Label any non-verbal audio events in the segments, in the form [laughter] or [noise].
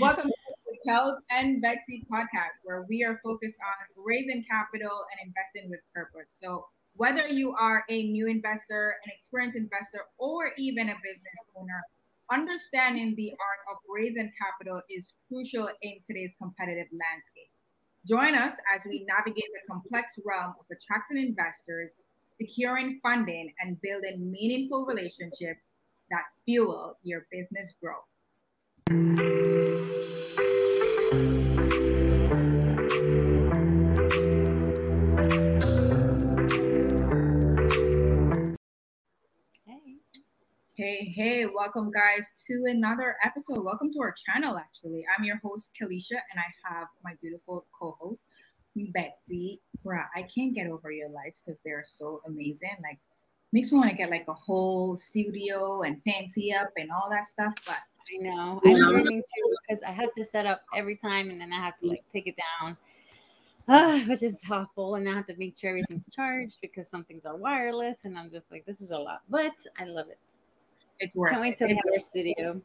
Welcome to the Kels and Betzy podcast, where we are focused on raising capital and investing with purpose. So, whether you are a new investor, an experienced investor, or even a business owner, understanding the art of raising capital is crucial in today's competitive landscape. Join us as we navigate the complex realm of attracting investors, securing funding, and building meaningful relationships that fuel your business growth. Hey, hey, welcome guys to another episode. Welcome to our channel, actually. I'm your host, Keleisha, and I have my beautiful co host, Betzy. Bruh, I can't get over your lights because they're so amazing. Like, makes me want to get like a whole studio and fancy up and all that stuff. But I know I'm dreaming too because I have to set up every time and then I have to like take it down. Uh, [sighs] which is awful, and I have to make sure everything's charged because some things are wireless, and I'm just like, this is a lot, but I love it. It's worth Can't wait till we have our studio.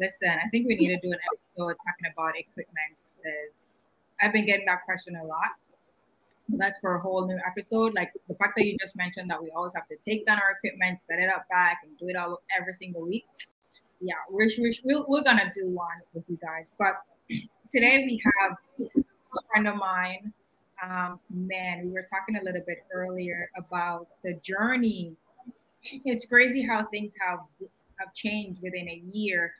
Listen, I think we need to do an episode talking about equipment because I've been getting that question a lot. That's for a whole new episode. Like the fact that you just mentioned that we always have to take down our equipment, set it up back, and do it all every single week. Yeah, we're, we're, we're gonna do one with you guys. But [clears throat] today we have a friend of mine. Um, man, we were talking a little bit earlier about the journey it's crazy how things have have changed within a year.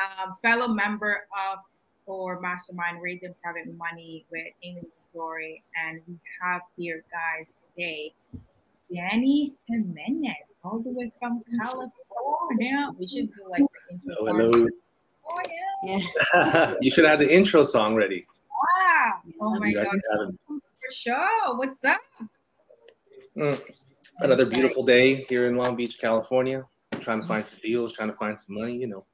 Um, fellow member of or mastermind raising private money with Amy Story, and we have here guys today, Danny Jimenez, all the way from California. We should do like the intro hello, song. Hello. Yeah. [laughs] you should have the intro song ready. Wow. Oh my god. For sure. What's up? Mm another beautiful day here in Long Beach, California. trying to find some deals, trying to find some money, you know,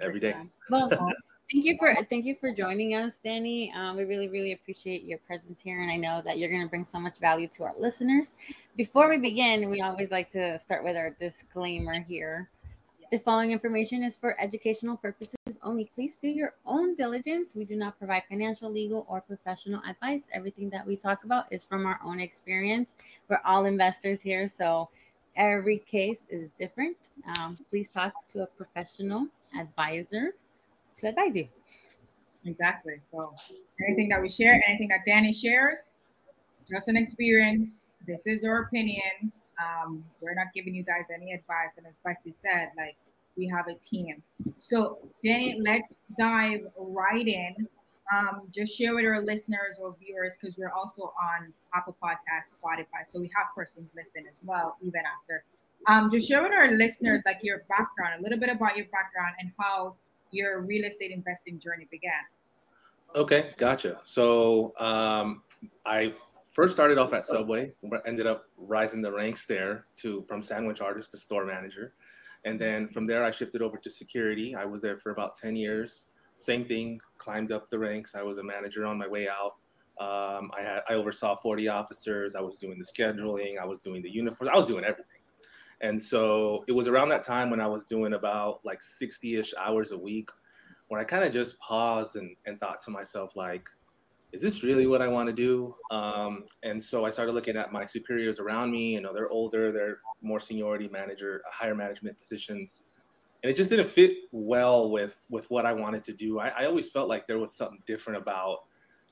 every day. Well, thank you for thank you for joining us, Danny. Um, we really really appreciate your presence here, and I know that you're going to bring so much value to our listeners. Before we begin, we always like to start with our disclaimer here. The following information is for educational purposes only. Please do your own diligence. We do not provide financial, legal, or professional advice. Everything that we talk about is from our own experience. We're all investors here, so every case is different. Um, please talk to a professional advisor to advise you. Exactly. So, anything that we share, anything that Danny shares, just an experience. This is our opinion. Um, we're not giving you guys any advice. And as Betzy said, like we have a team. So, Danny, let's dive right in. Um, just share with our listeners or viewers because we're also on Apple Podcasts, Spotify. So we have persons listening as well, even after. Um, just share with our listeners like your background, a little bit about your background and how your real estate investing journey began. Okay, gotcha. So um, I first started off at Subway, ended up rising the ranks there to from sandwich artist to store manager. And then from there, I shifted over to security. I was there for about 10 years. Same thing, climbed up the ranks. I was a manager on my way out. Um, I had I oversaw 40 officers. I was doing the scheduling. I was doing the uniforms. I was doing everything. And so it was around that time when I was doing about like 60-ish hours a week, when I kind of just paused and, and thought to myself, like, is this really what I want to do? Um, and so I started looking at my superiors around me. You know, they're older, they're more seniority manager, higher management positions, and it just didn't fit well with with what I wanted to do. I, I always felt like there was something different about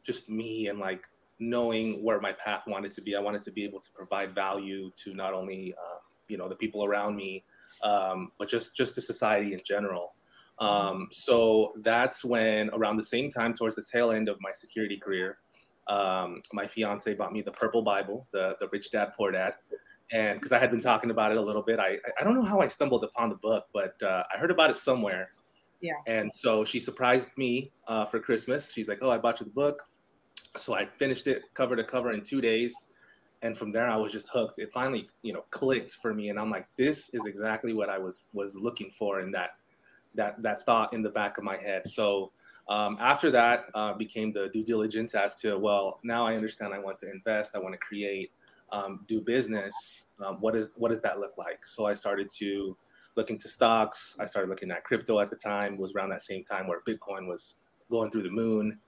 just me and like knowing where my path wanted to be. I wanted to be able to provide value to not only uh, you know the people around me, um, but just just to society in general. Um, so that's when, around the same time, towards the tail end of my security career, um, my fiance bought me the Purple Bible, the the Rich Dad Poor Dad, and because I had been talking about it a little bit, I I don't know how I stumbled upon the book, but uh, I heard about it somewhere. Yeah. And so she surprised me uh, for Christmas. She's like, "Oh, I bought you the book." So I finished it cover to cover in two days, and from there I was just hooked. It finally, you know, clicked for me, and I'm like, "This is exactly what I was was looking for in that that that thought in the back of my head. So um, after that uh, became the due diligence as to well, now I understand I want to invest, I want to create, um, do business. Um, what is what does that look like? So I started to look into stocks. I started looking at crypto at the time. It was around that same time where Bitcoin was going through the moon.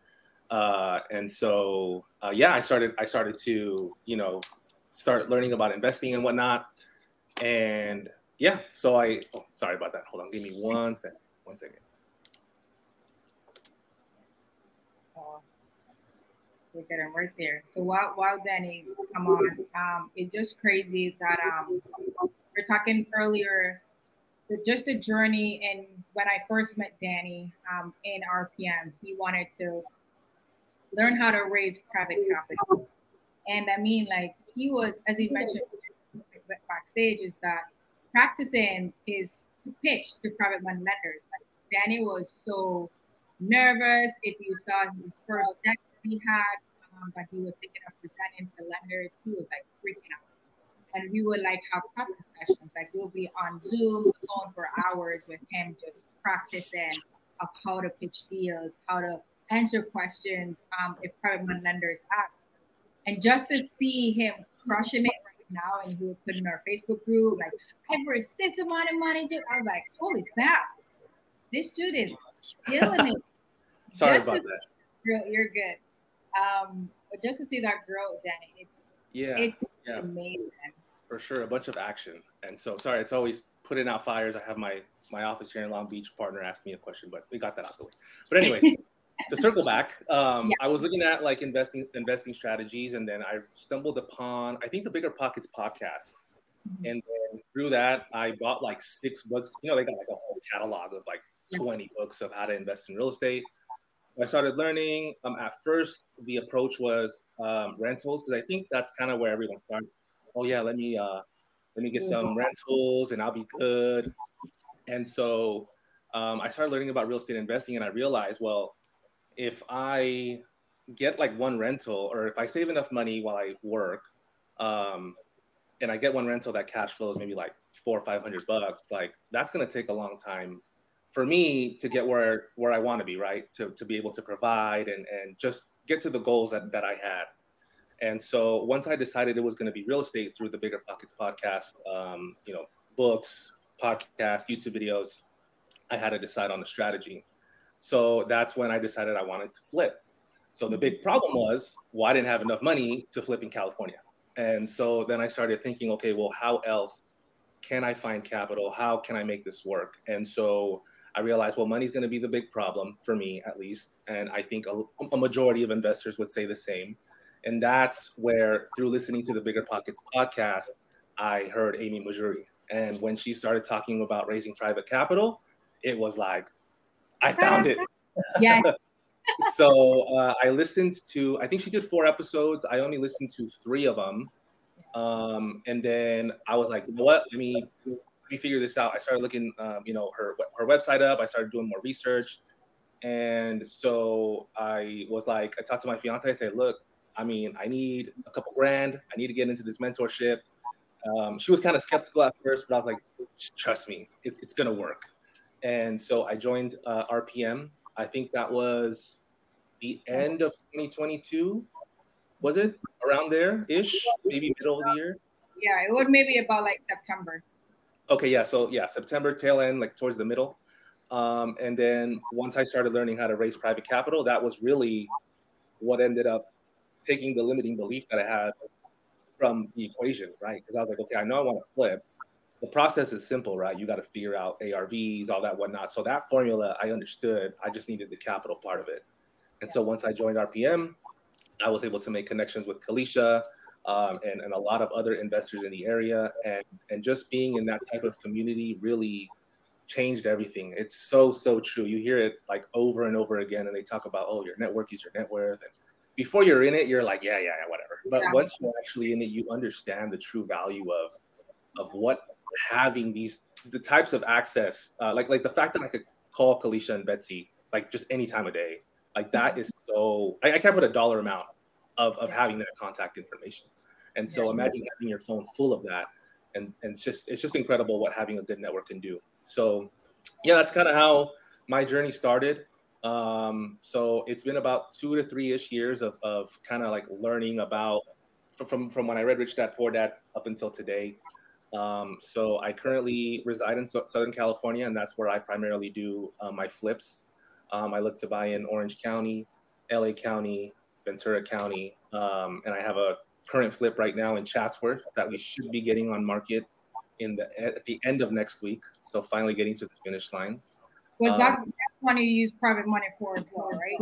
Uh, and so, uh, yeah, I started. I started to, you know, start learning about investing and whatnot. And yeah, so I. Oh, sorry about that. Hold on. Give me one second. One second. we get him right there. So while while Danny come on, um, it's just crazy that um we're talking earlier, just the journey and when I first met Danny um in RPM, he wanted to learn how to raise private capital. And I mean like he was, as he mentioned backstage, is that practicing his pitch to private money lenders. Like Danny was so nervous. If you saw his first deck he had um, that he was thinking of presenting to lenders, he was like freaking out. And we would like have practice sessions. Like we'll be on Zoom going for hours with him, just practicing of how to pitch deals, how to answer questions um, if private money lenders ask. And just to see him crushing it now, and he would put in our Facebook group, like, I've raised this amount of money, dude. I was like, holy snap, this dude is killing it. [laughs] Sorry just about that. You're, you're good. Um, but just to see that growth, Danny, it's yeah, it's yeah. amazing. For sure, a bunch of action. And so, sorry, it's always putting out fires. I have my my office here in Long Beach partner asked me a question, but we got that out the way. But anyway, [laughs] to circle back, um, yeah. I was looking at like investing investing strategies, and then I stumbled upon I think the Bigger Pockets podcast, mm-hmm. and then through that I bought like six books. You know, they got like a whole catalog of like 20 books of how to invest in real estate. I started learning. Um, at first, the approach was um, rentals because I think that's kind of where everyone starts. Oh yeah, let me uh, let me get some mm-hmm. rentals and I'll be good. And so um, I started learning about real estate investing, and I realized, well, if I get like one rental, or if I save enough money while I work, um, and I get one rental that cash flows maybe like four or five hundred bucks, like that's gonna take a long time for me to get where where I want to be, right? To to be able to provide and and just get to the goals that, that I had. And so once I decided it was going to be real estate through the Bigger Pockets podcast, um, you know, books, podcasts, YouTube videos, I had to decide on the strategy. So that's when I decided I wanted to flip. So the big problem was, well, I didn't have enough money to flip in California. And so then I started thinking, okay, well, how else can I find capital? How can I make this work? And so I realized, well, money's going to be the big problem for me, at least. And I think a, a, majority of investors would say the same. And that's where, through listening to the Bigger Pockets podcast, I heard Amy Mahjoory. And when she started talking about raising private capital, it was like, I found it. [laughs] yes. [laughs] so uh, I listened to, I think she did four episodes. I only listened to three of them. Um, and then I was like, you know what? Let me let me figure this out. I started looking, um, you know, her her website up. I started doing more research, and so I was like, I talked to my fiance. I said, look, I mean, I need a couple grand. I need to get into this mentorship. Um, she was kind of skeptical at first, but I was like, trust me, it's it's gonna work. And so I joined uh, RPM. I think that was the end of 2022. Was it around there ish? Maybe middle of the year. Yeah, it would maybe about like September. Okay, yeah. So yeah, September tail end, like towards the middle. Um, and then once I started learning how to raise private capital, that was really what ended up taking the limiting belief that I had from the equation, right? Because I was like, okay, I know I want to flip. The process is simple, right? You got to figure out ARVs, all that whatnot. So that formula I understood. I just needed the capital part of it. And so once I joined RPM, I was able to make connections with Keleisha, um, and, and a lot of other investors in the area. And, and just being in that type of community really changed everything. It's so, so true. You hear it like over and over again, and they talk about, oh, your network is your net worth. And before you're in it, you're like, yeah, yeah, yeah, whatever. But yeah. once you're actually in it, you understand the true value of of what having these the types of access, uh, like like the fact that I could call Keleisha and Betzy like just any time of day, like that mm-hmm. so. I, I can't put a dollar amount of, of having that contact information. And so imagine having your phone full of that. And, and it's just it's just incredible what having a good network can do. So yeah, that's kind of how my journey started. Um, so it's been about two to three ish years of, of kind of like learning about from from when I read Rich Dad Poor Dad up until today. Um, so I currently reside in Southern California, and that's where I primarily do uh, my flips. Um, I look to buy in Orange County, LA County, Ventura County, um, and I have a current flip right now in Chatsworth that we should be getting on market in the at the end of next week. So finally getting to the finish line. Was um, that, that one you use private money for as well, right?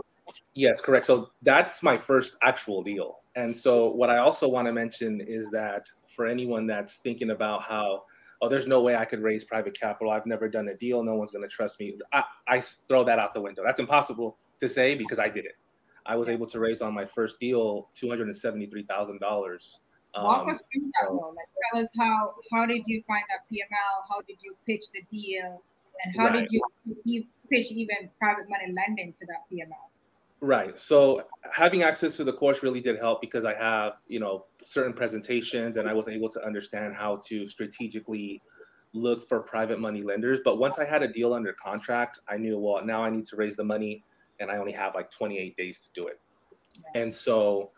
Yes, correct. So that's my first actual deal. And so what I also want to mention is that for anyone that's thinking about how oh there's no way I could raise private capital. I've never done a deal. No one's going to trust me. I, I throw that out the window. That's impossible to say because I did it. I was able to raise on my first deal two hundred and seventy three thousand dollars. Um, Walk us through that. Like tell us how how did you find that PML? How did you pitch the deal? And how right. did you pitch even private money lending to that PML? Right. So having access to the course really did help because I have, you know, certain presentations and I was able to understand how to strategically look for private money lenders. But once I had a deal under contract, I knew, well, now I need to raise the money and I only have like 28 days to do it. And so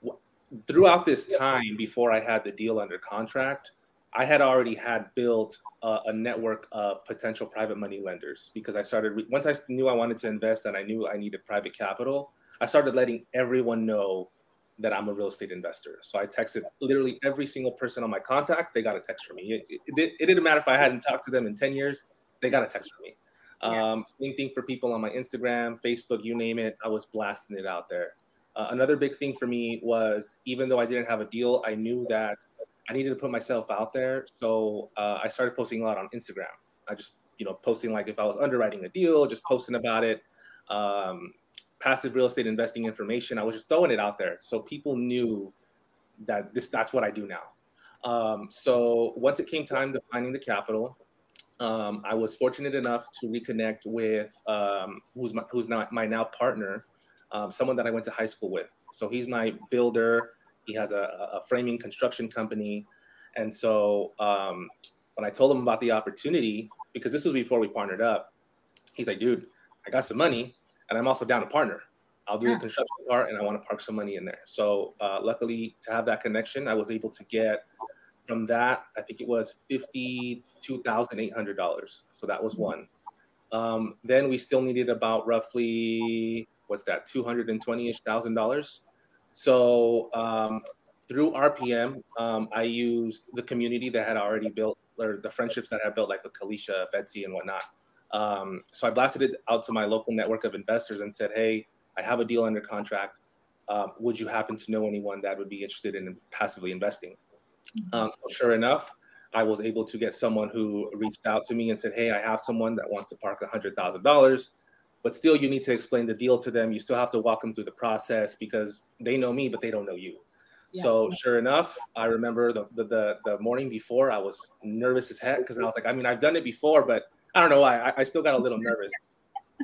w- throughout this time before I had the deal under contract, I had already had built a, a network of potential private money lenders because I started once I knew I wanted to invest and I knew I needed private capital. I started letting everyone know that I'm a real estate investor. So I texted literally every single person on my contacts. They got a text from me. It, it, it didn't matter if I hadn't talked to them in 10 years. They got a text from me. Um, same thing for people on my Instagram, Facebook, you name it. I was blasting it out there. Uh, another big thing for me was even though I didn't have a deal, I knew that I needed to put myself out there. So uh, I started posting a lot on Instagram. I just, you know, posting like if I was underwriting a deal, just posting about it. Um, passive real estate investing information. I was just throwing it out there so people knew that this that's what I do now. Um, so once it came time to finding the capital, um, I was fortunate enough to reconnect with um, who's my, who's not my now partner, um, someone that I went to high school with. So he's my builder. He has a, a framing construction company, and so um, when I told him about the opportunity, because this was before we partnered up, he's like, "Dude, I got some money, and I'm also down to partner. I'll do yeah. the construction part, and I want to park some money in there." So uh, luckily, to have that connection, I was able to get from that. I think it was fifty-two thousand eight hundred dollars. So that was one. Um, then we still needed about roughly what's that, two hundred and twenty-ish thousand dollars so um, through RPM, um, I used the community that had already built, or the friendships that I built, like with Keleisha, Betzy, and whatnot. Um, so I blasted it out to my local network of investors and said, "Hey, I have a deal under contract. Um, would you happen to know anyone that would be interested in passively investing?" Mm-hmm. Um, so sure enough, I was able to get someone who reached out to me and said, "Hey, I have someone that wants to park a hundred thousand dollars but still you need to explain the deal to them. You still have to walk them through the process because they know me but they don't know you. Yeah. so sure enough i remember the, the, the the morning before i was nervous as heck because i was like i mean i've done it before but i don't know. Why i, I still got a little [laughs] nervous.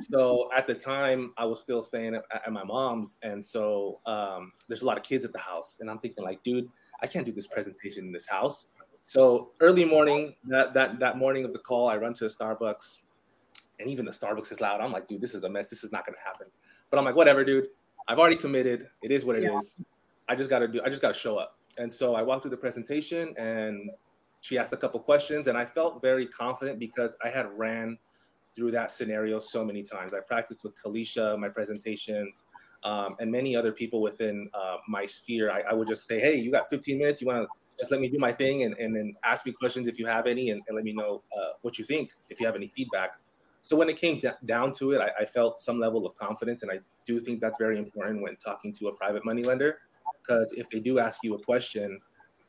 So at the time i was still staying at, at my mom's. And so um, there's a lot of kids at the house. And i'm thinking like dude i can't do this presentation in this house. So early morning that that that morning of the call i run to a starbucks and even the Starbucks is loud. I'm like, dude, this is a mess. This is not gonna happen. But I'm like, whatever, dude. I've already committed. It is what it yeah. is. I just gotta do. I just gotta show up. And so I walked through the presentation, and she asked a couple questions, and I felt very confident because I had ran through that scenario so many times. I practiced with Keleisha, my presentations, um, and many other people within uh, my sphere. I, I, would just say, hey, you got 15 minutes. You want to just let me do my thing and, and then ask me questions if you have any and, and let me know uh, what you think if you have any feedback. So when it came d- down to it, I, I, felt some level of confidence, and I do think that's very important when talking to a private money lender, because if they do ask you a question,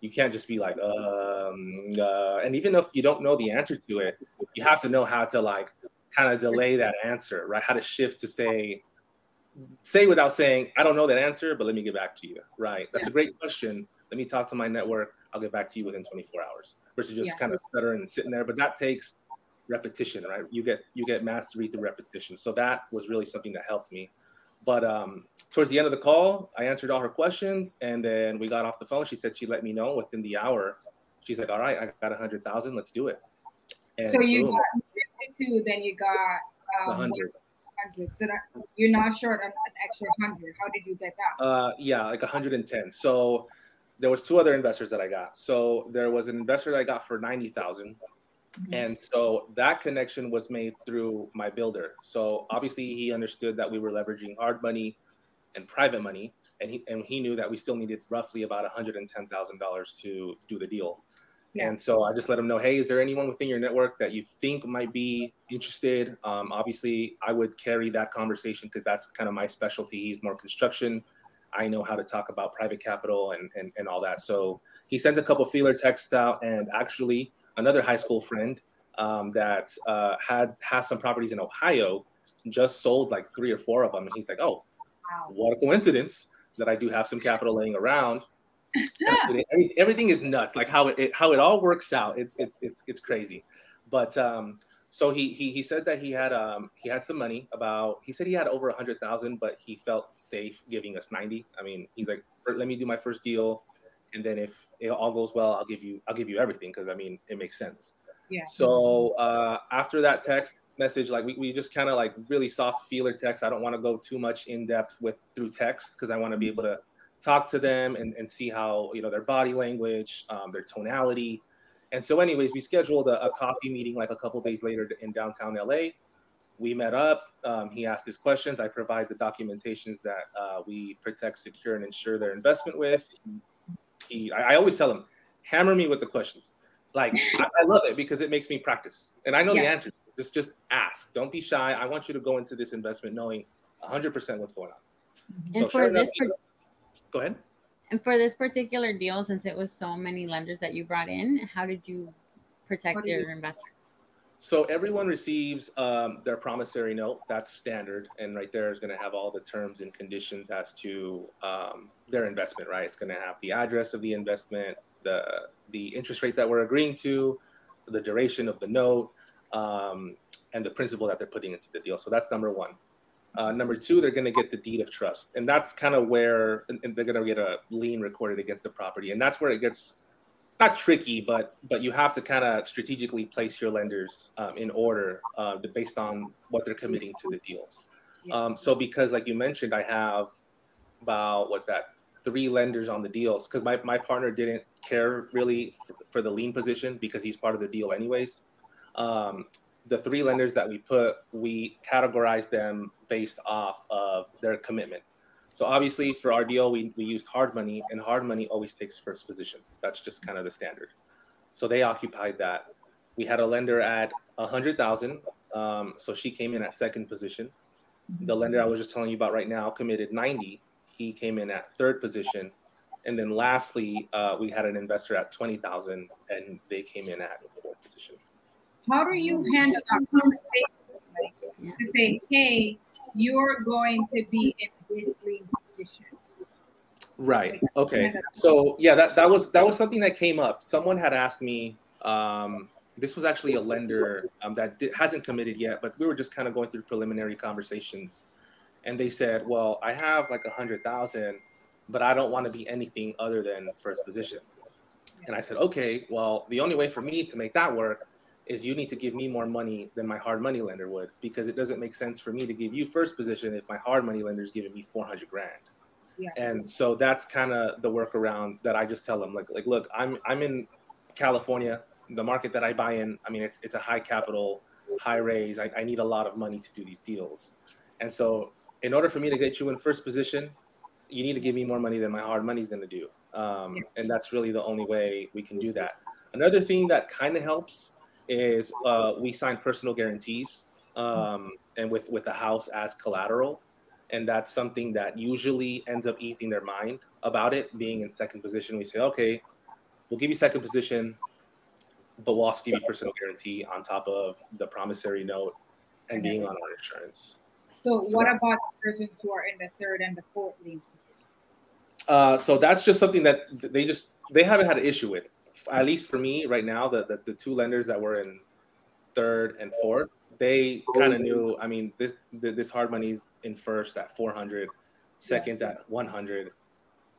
you can't just be like, um, uh, and even if you don't know the answer to it, you have to know how to like kind of delay that answer, right? How to shift to say, say without saying, I don't know that answer, but let me get back to you, right? That's yeah. a great question. Let me talk to my network. I'll get back to you within 24 hours versus just yeah. kind of stuttering and sitting there. But that takes repetition, right? You get you get mastery through repetition. So that was really something that helped me. But um, towards the end of the call, I answered all her questions, and then we got off the phone. She said she let me know within the hour. She's like, "All right, I got a hundred thousand. Let's do it." And so you boom. got fifty-two, then you got um, hundred. Hundred. So that you're not short an extra hundred. How did you get that? Uh, yeah, like 110. So there was two other investors that I got. So there was an investor that I got for ninety thousand, mm-hmm. and so that connection was made through my builder. So obviously he understood that we were leveraging hard money and private money, and he and he knew that we still needed roughly about one hundred and ten thousand dollars to do the deal. Yeah. And so I just let him know, hey, is there anyone within your network that you think might be interested? Um, obviously, I would carry that conversation because that's kind of my specialty. He's more construction. I know how to talk about private capital and, and, and all that. So he sent a couple feeler texts out, and actually, another high school friend um, that uh, had has some properties in Ohio just sold like three or four of them, and he's like, "Oh, wow. what a coincidence that I do have some capital laying around." [laughs] everything is nuts, like how it how it all works out. It's it's it's it's crazy, but um, so he he he said that he had um he had some money about he said he had over a hundred thousand but he felt safe giving us 90 i mean he's like let me do my first deal and then if it all goes well i'll give you i'll give you everything because i mean it makes sense yeah so uh after that text message like we, we just kind of like really soft feeler text i don't want to go too much in depth with through text because i want to be able to talk to them and, and see how you know their body language um, their tonality and so, anyways, we scheduled a, a coffee meeting like a couple days later in downtown LA. We met up. Um, he asked his questions. I provide the documentations that uh, we protect, secure, and ensure their investment with. He, I, I always tell him, hammer me with the questions. Like I, I, love it because it makes me practice, and I know yes. the answers. Just, just ask. Don't be shy. I want you to go into this investment knowing 100% what's going on. And so for sure this, enough, go ahead. And for this particular deal, since it was so many lenders that you brought in, how did you protect your investors? So everyone receives um, their promissory note. That's standard, and right there is going to have all the terms and conditions as to um, their investment. Right, it's going to have the address of the investment, the the interest rate that we're agreeing to, the duration of the note, um, and the principal that they're putting into the deal. So that's number one. Uh, number two, they're going to get the deed of trust, and that's kind of where they're going to get a lien recorded against the property, and that's where it gets not tricky, but but you have to kind of strategically place your lenders um, in order uh, based on what they're committing to the deal. Um, so because, like you mentioned, I have about what's that three lenders on the deals because my, my partner didn't care really for, for, the lien position because he's part of the deal anyways. Um, the three lenders that we put, we categorize them based off of their commitment. So obviously for our deal, we, we used hard money and hard money always takes first position. That's just kind of the standard. So they occupied that. We had a lender at a hundred thousand. Um, so she came in at second position. The lender I was just telling you about right now committed 90. He came in at third position. And then lastly, uh, we had an investor at 20,000 and they came in at fourth position. How do you handle that conversation? To say, hey, you're going to be in position. Right. Okay. So yeah, that, that was that was something that came up. Someone had asked me. Um, this was actually a lender um, that di- hasn't committed yet, but we were just kind of going through preliminary conversations, and they said, "Well, I have like a hundred thousand, but I don't want to be anything other than first position." And I said, "Okay, well, the only way for me to make that work is you need to give me more money than my hard money lender would because it doesn't make sense for me to give you first position if my hard money lender is giving me 400 grand. Yeah. And so that's kind of the workaround that I just tell them like like look, I'm I'm in California, the market that I buy in, I mean it's it's a high capital, high raise. I, I need a lot of money to do these deals. And so in order for me to get you in first position, you need to give me more money than my hard money is going to do. Um. And that's really the only way we can do that. Another thing that kind of helps is uh, we sign personal guarantees um, and with with the house as collateral, and that's something that usually ends up easing their mind about it being in second position. We say, okay, we'll give you second position, but we'll also give you personal guarantee on top of the promissory note and being on our insurance. So, so what about persons who are in the third and the fourth lien position? Uh, so that's just something that they just they haven't had an issue with at least for me right now, the, the, the two lenders that were in third and fourth, they kind of oh. knew. I mean, this this hard money's in first at 400, second at 100.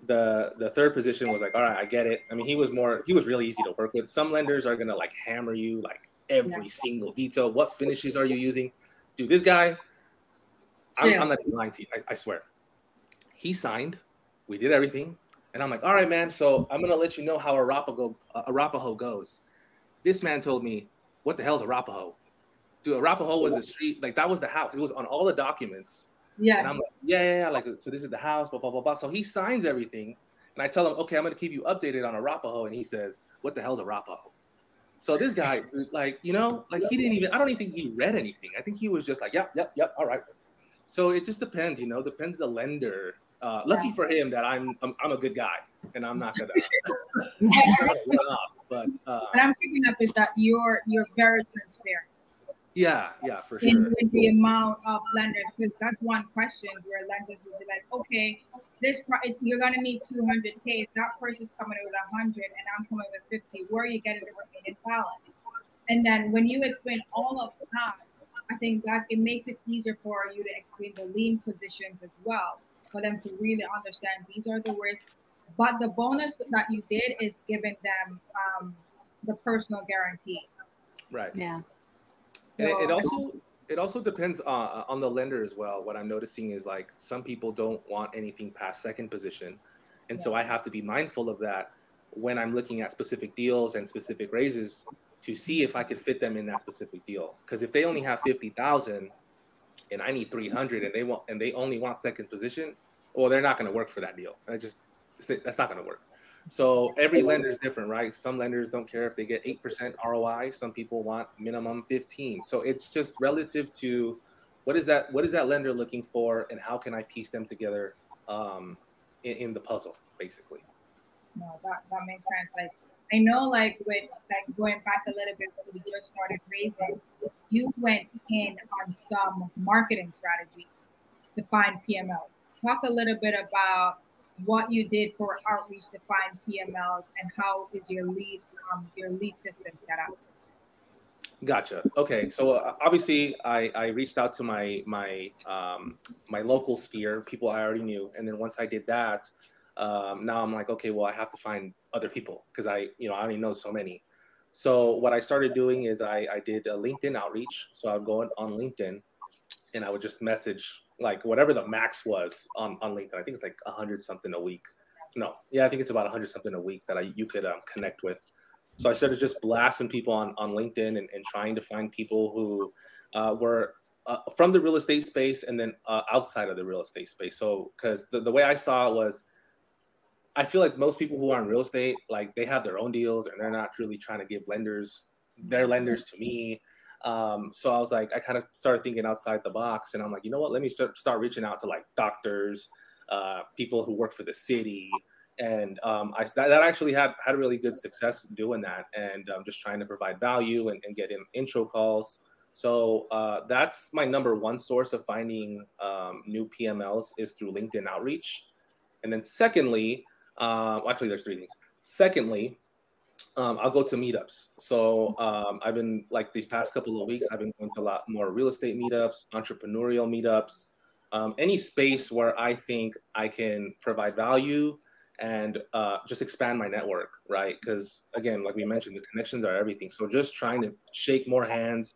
The the third position was like, all right, I get it. I mean, he was more he was really easy to work with. Some lenders are gonna like hammer you like every single detail. What finishes are you using? Dude, this guy, I'm, I'm not lying to you. I, I swear. He signed. We did everything. And I'm like, all right, man. So I'm gonna let you know how Arapaho uh, Arapaho goes. This man told me, what the hell's Arapaho? Dude, Arapaho was the street, like that was the house. It was on all the documents. Yeah. And I'm like, yeah, yeah, yeah. Like, so this is the house, blah, blah, blah, blah. So he signs everything. And I tell him, okay, I'm going to keep you updated on Arapaho. And he says, what the hell's Arapaho? So this guy, like, you know, like he didn't even, I don't even think he read anything. I think he was just like, yep, yep, yep, all right. So it just depends, you know, depends the lender. Uh, lucky for him that I'm, I'm, I'm a good guy and I'm not gonna, [laughs] [laughs] but uh, what I'm picking up is that you're you're very transparent. Yeah, yeah, for sure. In, in the amount of lenders, because that's one question where lenders will be like, okay, this price you're gonna need 200k. If that person's coming with 100 and I'm coming with 50, where are you getting the remaining balance? And then when you explain all of that, I think that it makes it easier for you to explain the lien positions as well, for them to really understand these are the risks. But the bonus that you did is giving them um, the personal guarantee. Right. Yeah. And it, it also it also depends uh, on the lender as well. What I'm noticing is like some people don't want anything past second position, and yeah. so I have to be mindful of that when I'm looking at specific deals and specific raises to see if I could fit them in that specific deal. Because if they only have fifty thousand and I need three hundred, and they want and they only want second position, well, they're not going to work for that deal. I just that's not going to work. So every lender is different, right? Some lenders don't care if they get 8% ROI. Some people want minimum 15. So it's just relative to what is that what is that lender looking for and how can I piece them together um, in, in the puzzle, basically. No, that, that makes sense. Like I know like with like going back a little bit when we just started raising, you went in on some marketing strategies to find PMLs. Talk a little bit about what you did for outreach to find PMLs and how is your lead um, your lead system set up? Gotcha. Okay, so uh, obviously I, I reached out to my my um, my local sphere, people I already knew, and then once I did that, um, now I'm like, okay, well I have to find other people because I you know I only know so many. So what I started doing is I, I did a LinkedIn outreach. So I'd go on LinkedIn and I would just message like whatever the max was on, on LinkedIn. I think it's like a hundred something a week. No, yeah, I think it's about a hundred something a week that I you could um, connect with. So I started just blasting people on, on LinkedIn and, and trying to find people who uh, were uh, from the real estate space and then uh, outside of the real estate space. So because the, the way I saw it was, I feel like most people who are in real estate, like they have their own deals and they're not really trying to give lenders their lenders to me um, so I was like, I kind of started thinking outside the box, and I'm like, you know what? Let me start, start reaching out to like doctors, uh, people who work for the city, and um, I that, that, actually had had really good success doing that, and um, just trying to provide value and, and get in intro calls. So uh, that's my number one source of finding um, new PMLs is through LinkedIn outreach, and then secondly, uh, actually there's three things. Secondly, um, I'll go to meetups. So um, I've been like these past couple of weeks, I've been going to a lot more real estate meetups, entrepreneurial meetups, um, any space where I think I can provide value and uh, just expand my network, right? Because again, like we mentioned, the connections are everything. So just trying to shake more hands,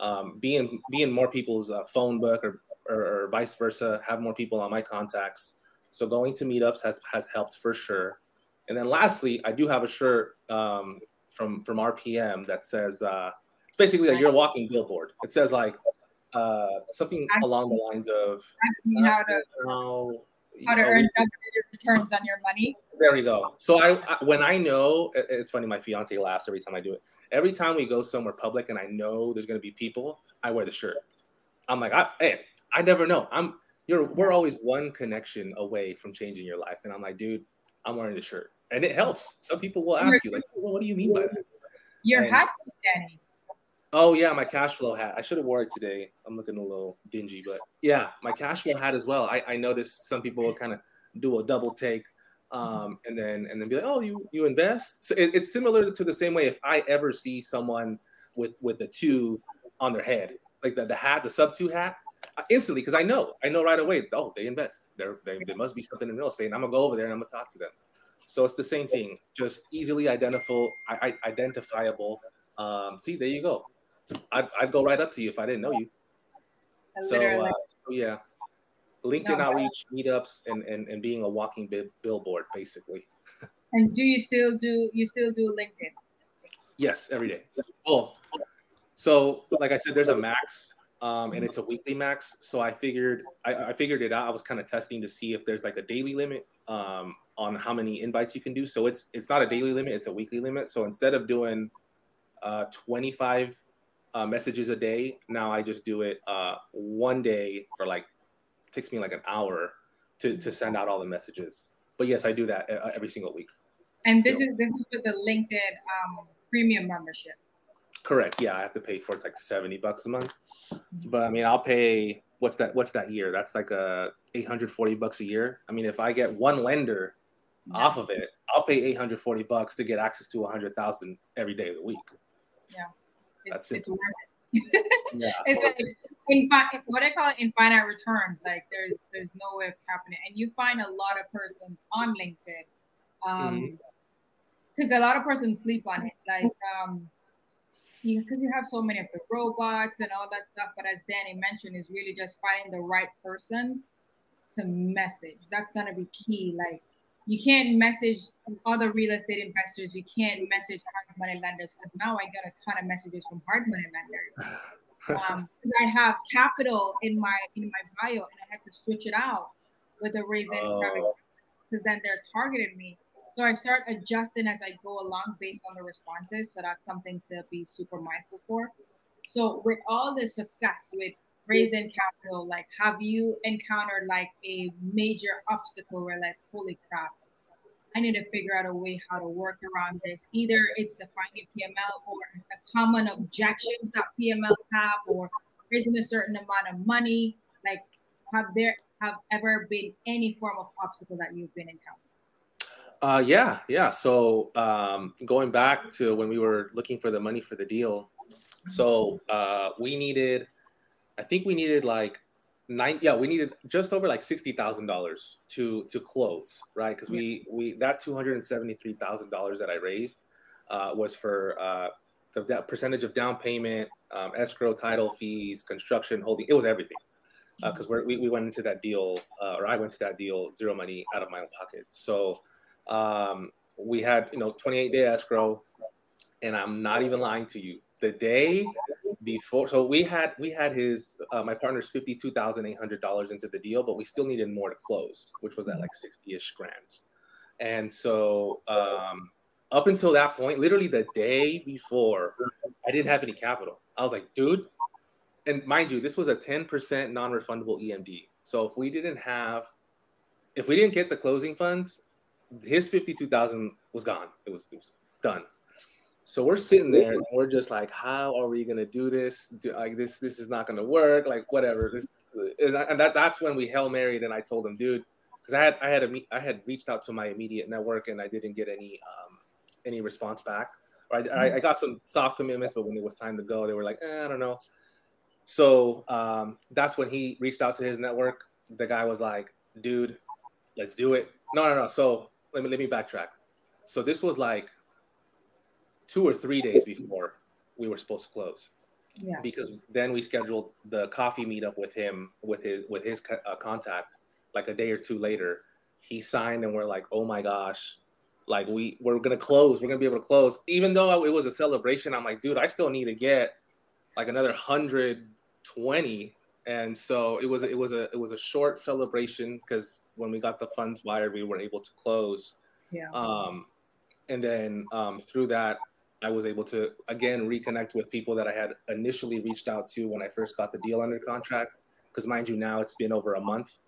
um, be in be in more people's uh, phone book or, or, or vice versa, have more people on my contacts. So going to meetups has has helped for sure. And then lastly, I do have a shirt um, from from RPM that says uh, it's basically like you're a walking billboard. It says like uh, something along the lines of how to how, how to earn returns on your money. There we go. So I, I, when I know it's funny, my fiance laughs every time I do it. Every time we go somewhere public and I know there's gonna be people, I wear the shirt. I'm like, I, hey, I never know. I'm you're we're always one connection away from changing your life, and I'm like, dude, I'm wearing the shirt and it helps. Some people will ask you, like, well, "What do you mean by that?" Your and, hat, Danny. Oh yeah, my cash flow hat. I should have wore it today. I'm looking a little dingy, but yeah, my cash flow hat as well. I, I noticed some people will kind of do a double take, um, and then and then be like, "Oh, you you invest." So it, it's similar to the same way. If I ever see someone with with the two on their head, like the the hat, the sub two hat, instantly because I know I know right away. Oh, they invest. There they, there must be something in real estate, and I'm gonna go over there and I'm gonna talk to them. So it's the same thing, just easily identifiable. identifiable. Um, see, there you go. I'd, I'd, go right up to you if I didn't know you. So, uh, so, yeah. LinkedIn no, outreach, meetups, and, and and being a walking billboard, basically. [laughs] And do you still do you still do LinkedIn? Yes, every day. Oh, so like I said, there's a max, um, and it's a weekly max. So I figured I, I figured it out. I was kind of testing to see if there's like a daily limit um, on how many invites you can do. So it's it's not a daily limit; it's a weekly limit. So instead of doing uh, 25 uh, messages a day, now I just do it uh, one day for like takes me like an hour to to send out all the messages. But yes, I do that uh, every single week. And this is this is with the LinkedIn um, premium membership. Correct. Yeah, I have to pay for it's like seventy bucks a month. But I mean, I'll pay what's that? What's that year? That's like a eight hundred forty bucks a year. I mean, if I get one lender off of it, I'll pay eight hundred forty bucks to get access to a hundred thousand every day of the week. Yeah, it's, it's worth it. [laughs] yeah. It's like in what I call it, infinite returns. Like there's there's no way of capping it, and you find a lot of persons on LinkedIn, um, because mm-hmm. a lot of persons sleep on it. Like um, because you, have so many of the robots and all that stuff. But as Danny mentioned, is really just finding the right persons to message. That's gonna be key. Like you can't message other real estate investors. You can't message hard money lenders because now I get a ton of messages from hard money lenders. [laughs] Um, I have capital in my in my bio, and I had to switch it out with the reason oh. because then they're targeting me. So I start adjusting as I go along based on the responses. So that's something to be super mindful for. So with all the success with raising capital, like have you encountered like a major obstacle where like, holy crap, I need to figure out a way how to work around this. Either it's defining PML or the common objections that PML have or raising a certain amount of money. Like have there have ever been any form of obstacle that you've been encountering? Uh, yeah, yeah. So um, going back to when we were looking for the money for the deal, so uh, we needed I think we needed like nine. Yeah, we needed just over like sixty thousand dollars to to close, right? Because we we that two hundred and seventy three thousand dollars that I raised uh, was for uh, the that percentage of down payment, um, escrow, title fees, construction, holding. It was everything because uh, we we went into that deal, uh, or I went to that deal zero money out of my own pocket. So um, we had you know twenty eight day escrow, and I'm not even lying to you. The day before so we had we had his uh, my partner's fifty two thousand eight hundred dollars into the deal, but we still needed more to close, which was at like sixty ish grand. And so um, up until that point, literally the day before, I didn't have any capital. I was like, dude, and mind you, this was a ten percent non refundable EMD. So if we didn't have, if we didn't get the closing funds, his fifty two thousand was gone. It was, it was done. So we're sitting there and we're just like, how are we gonna do this? Do, like this, this is not gonna work. Like whatever. This, and that, that's when we hail married, and I told him, dude, because I had I had a, I had reached out to my immediate network and I didn't get any um, any response back. Or I, I, got some soft commitments, but when it was time to go, they were like, eh, I don't know. So um, that's when he reached out to his network. The guy was like, dude, let's do it. No, no, no. So let me let me backtrack. So this was like two or three days before we were supposed to close. Yeah. Because then we scheduled the coffee meetup with him with his with his uh, contact like a day or two later. He signed and we're like, "Oh my gosh, like we we're going to close. We're going to be able to close." Even though it was a celebration, I'm like, "Dude, I still need to get like another 120." And so it was it was a it was a short celebration because when we got the funds wired, we were able to close. Yeah. Um, and then um, through that, I was able to again reconnect with people that I had initially reached out to when I first got the deal under contract. Because mind you, now it's been over a month,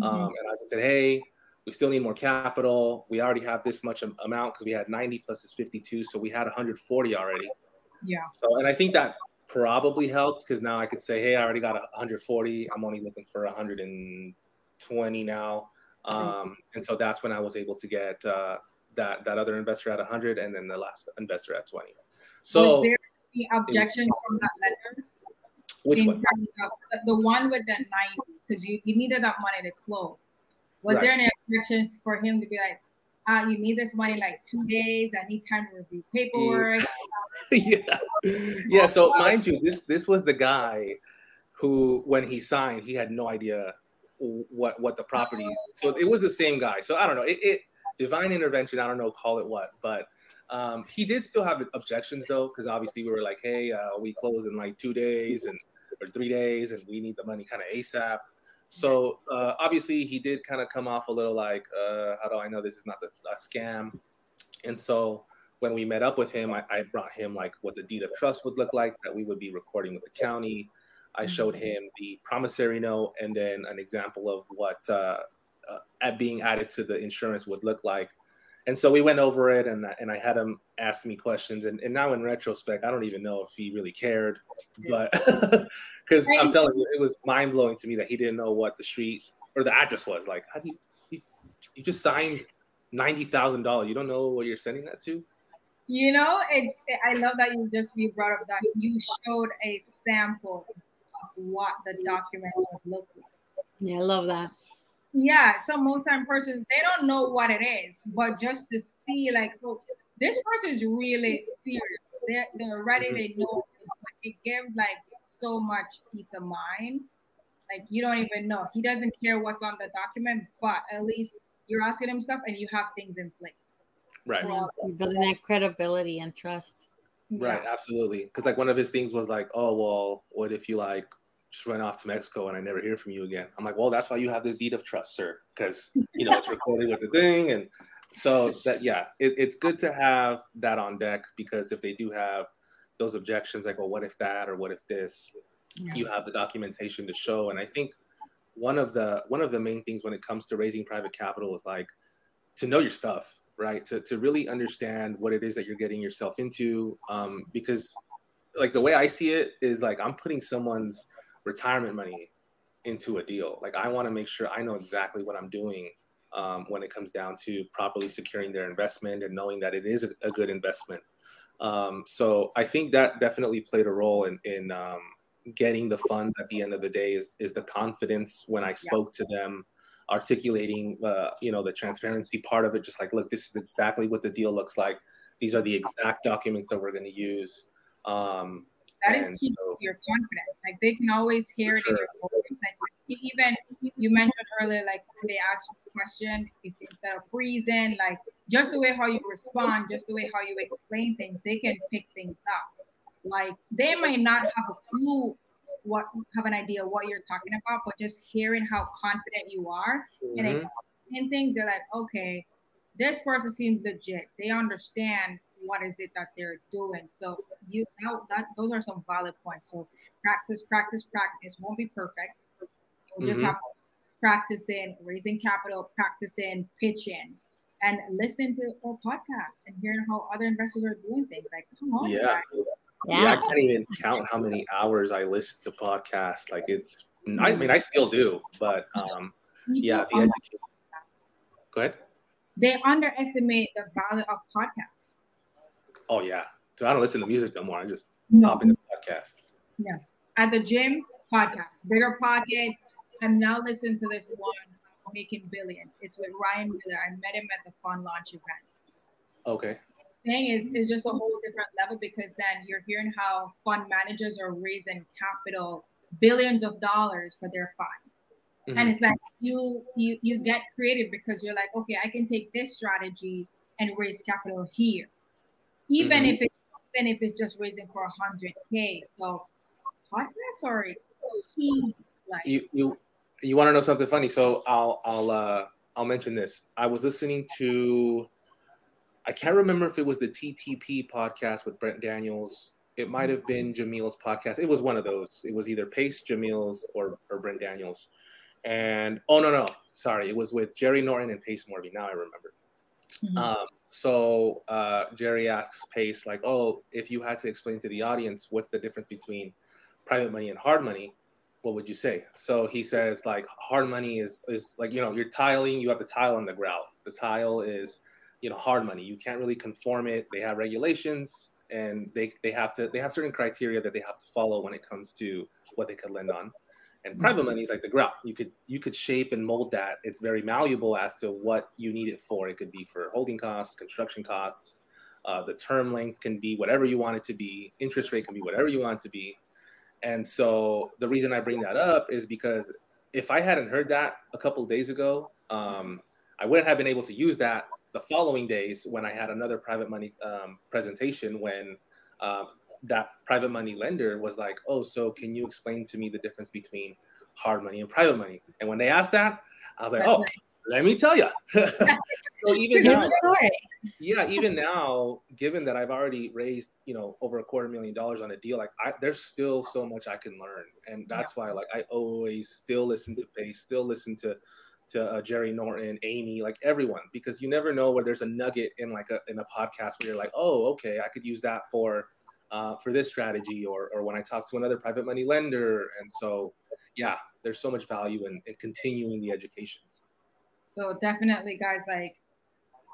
mm-hmm. um, and I said, "Hey, we still need more capital. We already have this much amount because we had 90 plus is 52, so we had 140 already." Yeah. So, and I think that probably helped because now I could say, "Hey, I already got 140. I'm only looking for 120 now." Um, and so that's when I was able to get uh, that that other investor at 100 and then the last investor at 20 so was there any objection was, from that letter which one? Of, the one with the 90 because you, you needed that money to close was right. there any objections for him to be like uh, you need this money like two days i need time to review paperwork [laughs] yeah yeah so mind you this this was the guy who when he signed he had no idea what what the property. So it was the same guy. So I don't know. It, it divine intervention. I don't know. Call it what, but. Um, he did still have objections though, because obviously we were like, "Hey, uh, we close in like two days and or three days, and we need the money kind of ASAP." So uh, obviously he did kind of come off a little like, uh, "How do I know this is not a scam?" And so when we met up with him, I, I, brought him like what the deed of trust would look like that we would be recording with the county. I showed mm-hmm. him the promissory note and then an example of what uh, uh, being added to the insurance would look like. And so we went over it and, and I had him ask me questions. And, and now in retrospect, I don't even know if he really cared, but [laughs] because I'm telling you, it was mind blowing to me that he didn't know what the street or the address was. Like, how do you, you, you just signed $90,000. You don't know what you're sending that to? You know, it's I love that you just you brought up that you showed a sample of what the documents would look like. Yeah, I love that. Yeah, some most time persons they don't know what it is, but just to see like, oh, this person is really serious. They're they're ready. Mm-hmm. They know it gives like so much peace of mind. Like you don't even know. He doesn't care what's on the document, but at least you're asking him stuff and you have things in place. Right. building that credibility and trust. Right, absolutely. Because like one of his things was like, oh well, what if you like just run off to Mexico and I never hear from you again? I'm like, well, that's why you have this deed of trust, sir, because you know it's [laughs] recorded with the thing, and so that yeah, it, it's good to have that on deck because if they do have those objections, like, well, what if that or what if this, yeah. you have the documentation to show. And I think one of the one of the main things when it comes to raising private capital is like to know your stuff right? To, to really understand what it is that you're getting yourself into. Um, because, like, the way I see it is like I'm putting someone's retirement money into a deal. Like, I want to make sure I know exactly what I'm doing um, when it comes down to properly securing their investment and knowing that it is a, a good investment. Um, so I think that definitely played a role in, in um, getting the funds at the end of the day is, is the confidence when I spoke yeah. to them articulating, uh, you know, the transparency part of it. Just like, look, this is exactly what the deal looks like. These are the exact documents that we're going to use. Um, that is key so, to your confidence. Like they can always hear it sure. in your voice. Like even you mentioned earlier, like when they ask you a question, if instead of freezing, like just the way how you respond, just the way how you explain things, they can pick things up. Like they might not have a clue what have an idea what you're talking about, but just hearing how confident you are mm-hmm. and explaining things, they're like, okay, this person seems legit. They understand what is it that they're doing. So you that, that those are some valid points. So practice, practice, practice. Won't be perfect. You'll just mm-hmm. have to practice in raising capital, practicing pitching, and listening to our podcast and hearing how other investors are doing things. Like, come on, yeah. Guys. Yeah. yeah. I can't even count how many hours I listen to podcasts. Like it's, I mean, I still do, but [laughs] um, yeah. The education. Go ahead. They underestimate the value of podcasts. Oh yeah, so I don't listen to music no more. I just no. hop into podcast. Yeah, at the gym, podcast, bigger pockets. I'm now listening to this one, Making Billions. It's with Ryan Wheeler. I met him at the fund launch event. Okay thing is is just a whole different level because then you're hearing how fund managers are raising capital billions of dollars for their fund mm-hmm. and it's like you you you get creative because you're like okay i can take this strategy and raise capital here even mm-hmm. if it's even if it's just raising for a 100k so podcasts are key like you you you want to know something funny so i'll i'll uh i'll mention this i was listening to I can't remember if it was the TTP podcast with Brent Daniels. It might have been Jamil's podcast. It was one of those. It was either Pace, Jamil's, or, or Brent Daniels. And oh no no, sorry, it was with Jerry Norton and Pace Morby. Now I remember. Mm-hmm. Um, so uh, Jerry asks Pace like, "Oh, if you had to explain to the audience what's the difference between private money and hard money, what would you say?" So he says like, "Hard money is is like you know you're tiling. You have the tile on the ground. The tile is you know hard money you can't really conform it they have regulations and they, they have to they have certain criteria that they have to follow when it comes to what they could lend on and mm-hmm. private money is like the ground you could you could shape and mold that. It's very malleable as to what you need it for. It could be for holding costs construction costs uh, the term length can be whatever you want it to be. Interest rate can be whatever you want it to be. And so the reason i bring that up is because if I hadn't heard that a couple days ago, um, I wouldn't have been able to use that the following days when I had another private money um, presentation when uh, that private money lender was like, "Oh, so can you explain to me the difference between hard money and private money?" And when they asked that, I was like, "Oh, let me tell you." [laughs] so even now, yeah, even now, given that I've already raised, you know, over a quarter million dollars on a deal, like I, there's still so much I can learn, and that's yeah. why, like, I always still listen to Pace, still listen to to uh, Jerry Norton, Amy, like everyone, because you never know where there's a nugget in like a in a podcast where you're like, oh, okay, I could use that for uh, for this strategy, or or when I talk to another private money lender, and so yeah, there's so much value in, in continuing the education. So definitely, guys, like,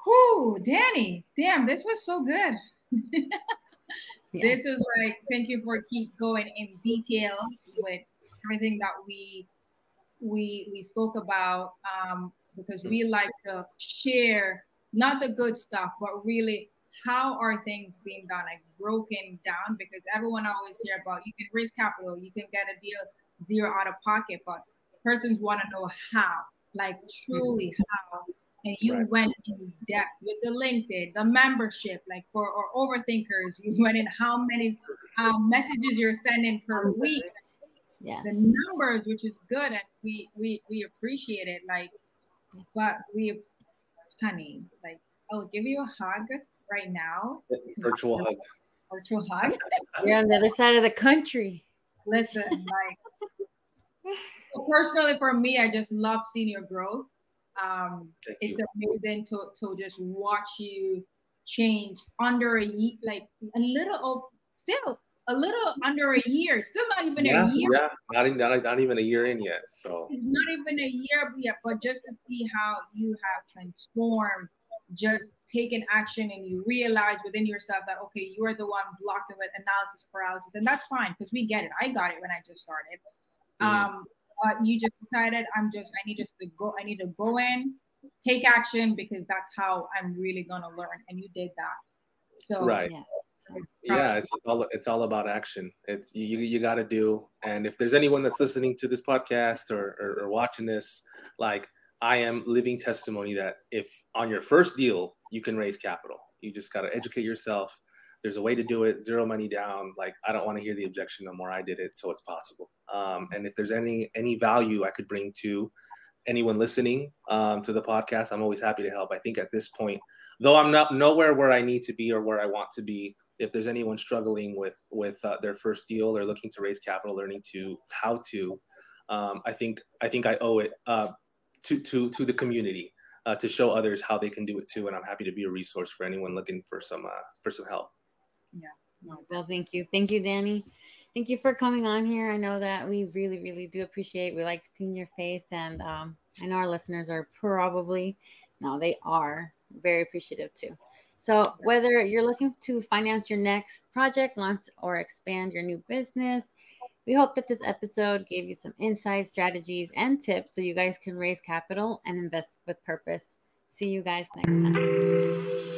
whoo, Danny, damn, this was so good. [laughs] yeah. This is like, thank you for keep going in details with everything that we we we spoke about um, because we like to share not the good stuff, but really how are things being done, like broken down. Because everyone always hear about you can raise capital, you can get a deal zero out of pocket, but persons want to know how, like truly how. And you right. went in depth with the LinkedIn, the membership, like for or overthinkers, you [laughs] went in how many um, messages you're sending per week, yes. the numbers, which is good, and we we we appreciate it. Like, but we, honey, like I'll give you a hug right now. Virtual hug. Virtual hug. [laughs] You're on the other side of the country. Listen, like personally for me, I just love seeing your growth. Um, Thank it's you. amazing to to just watch you change under a year, like a little still a little under a year, still not even yeah, a year. Yeah, not, not, not even a year in yet. So it's not even a year yet, but just to see how you have transformed, just taken action, and you realize within yourself that okay, you are the one blocking with analysis paralysis, and that's fine because we get it. I got it when I just started. Mm-hmm. Um, but you just decided I'm just I need just to go. I need to go in, take action because that's how I'm really gonna learn, and you did that. So right. Yeah yeah it's all it's all about action it's you you got to do and if there's anyone that's listening to this podcast or, or, or watching this like i am living testimony that if on your first deal you can raise capital. You just got to educate yourself. There's a way to do it zero money down. Like i don't want to hear the objection no more. I did it so it's possible. Um, and if there's any any value i could bring to anyone listening um, to the podcast i'm always happy to help. I think at this point though i'm not nowhere where i need to be or where i want to be if there's anyone struggling with with uh, their first deal or looking to raise capital, learning to how to, um, I think I think I owe it uh, to to to the community uh, to show others how they can do it too. And I'm happy to be a resource for anyone looking for some uh, for some help. Yeah. Well, thank you, thank you, Danny. Thank you for coming on here. I know that we really, really do appreciate. We like seeing your face, and um, I know our listeners are probably, no, they are very appreciative too. So, whether you're looking to finance your next project, launch, or expand your new business, we hope that this episode gave you some insights, strategies, and tips so you guys can raise capital and invest with purpose. See you guys next time.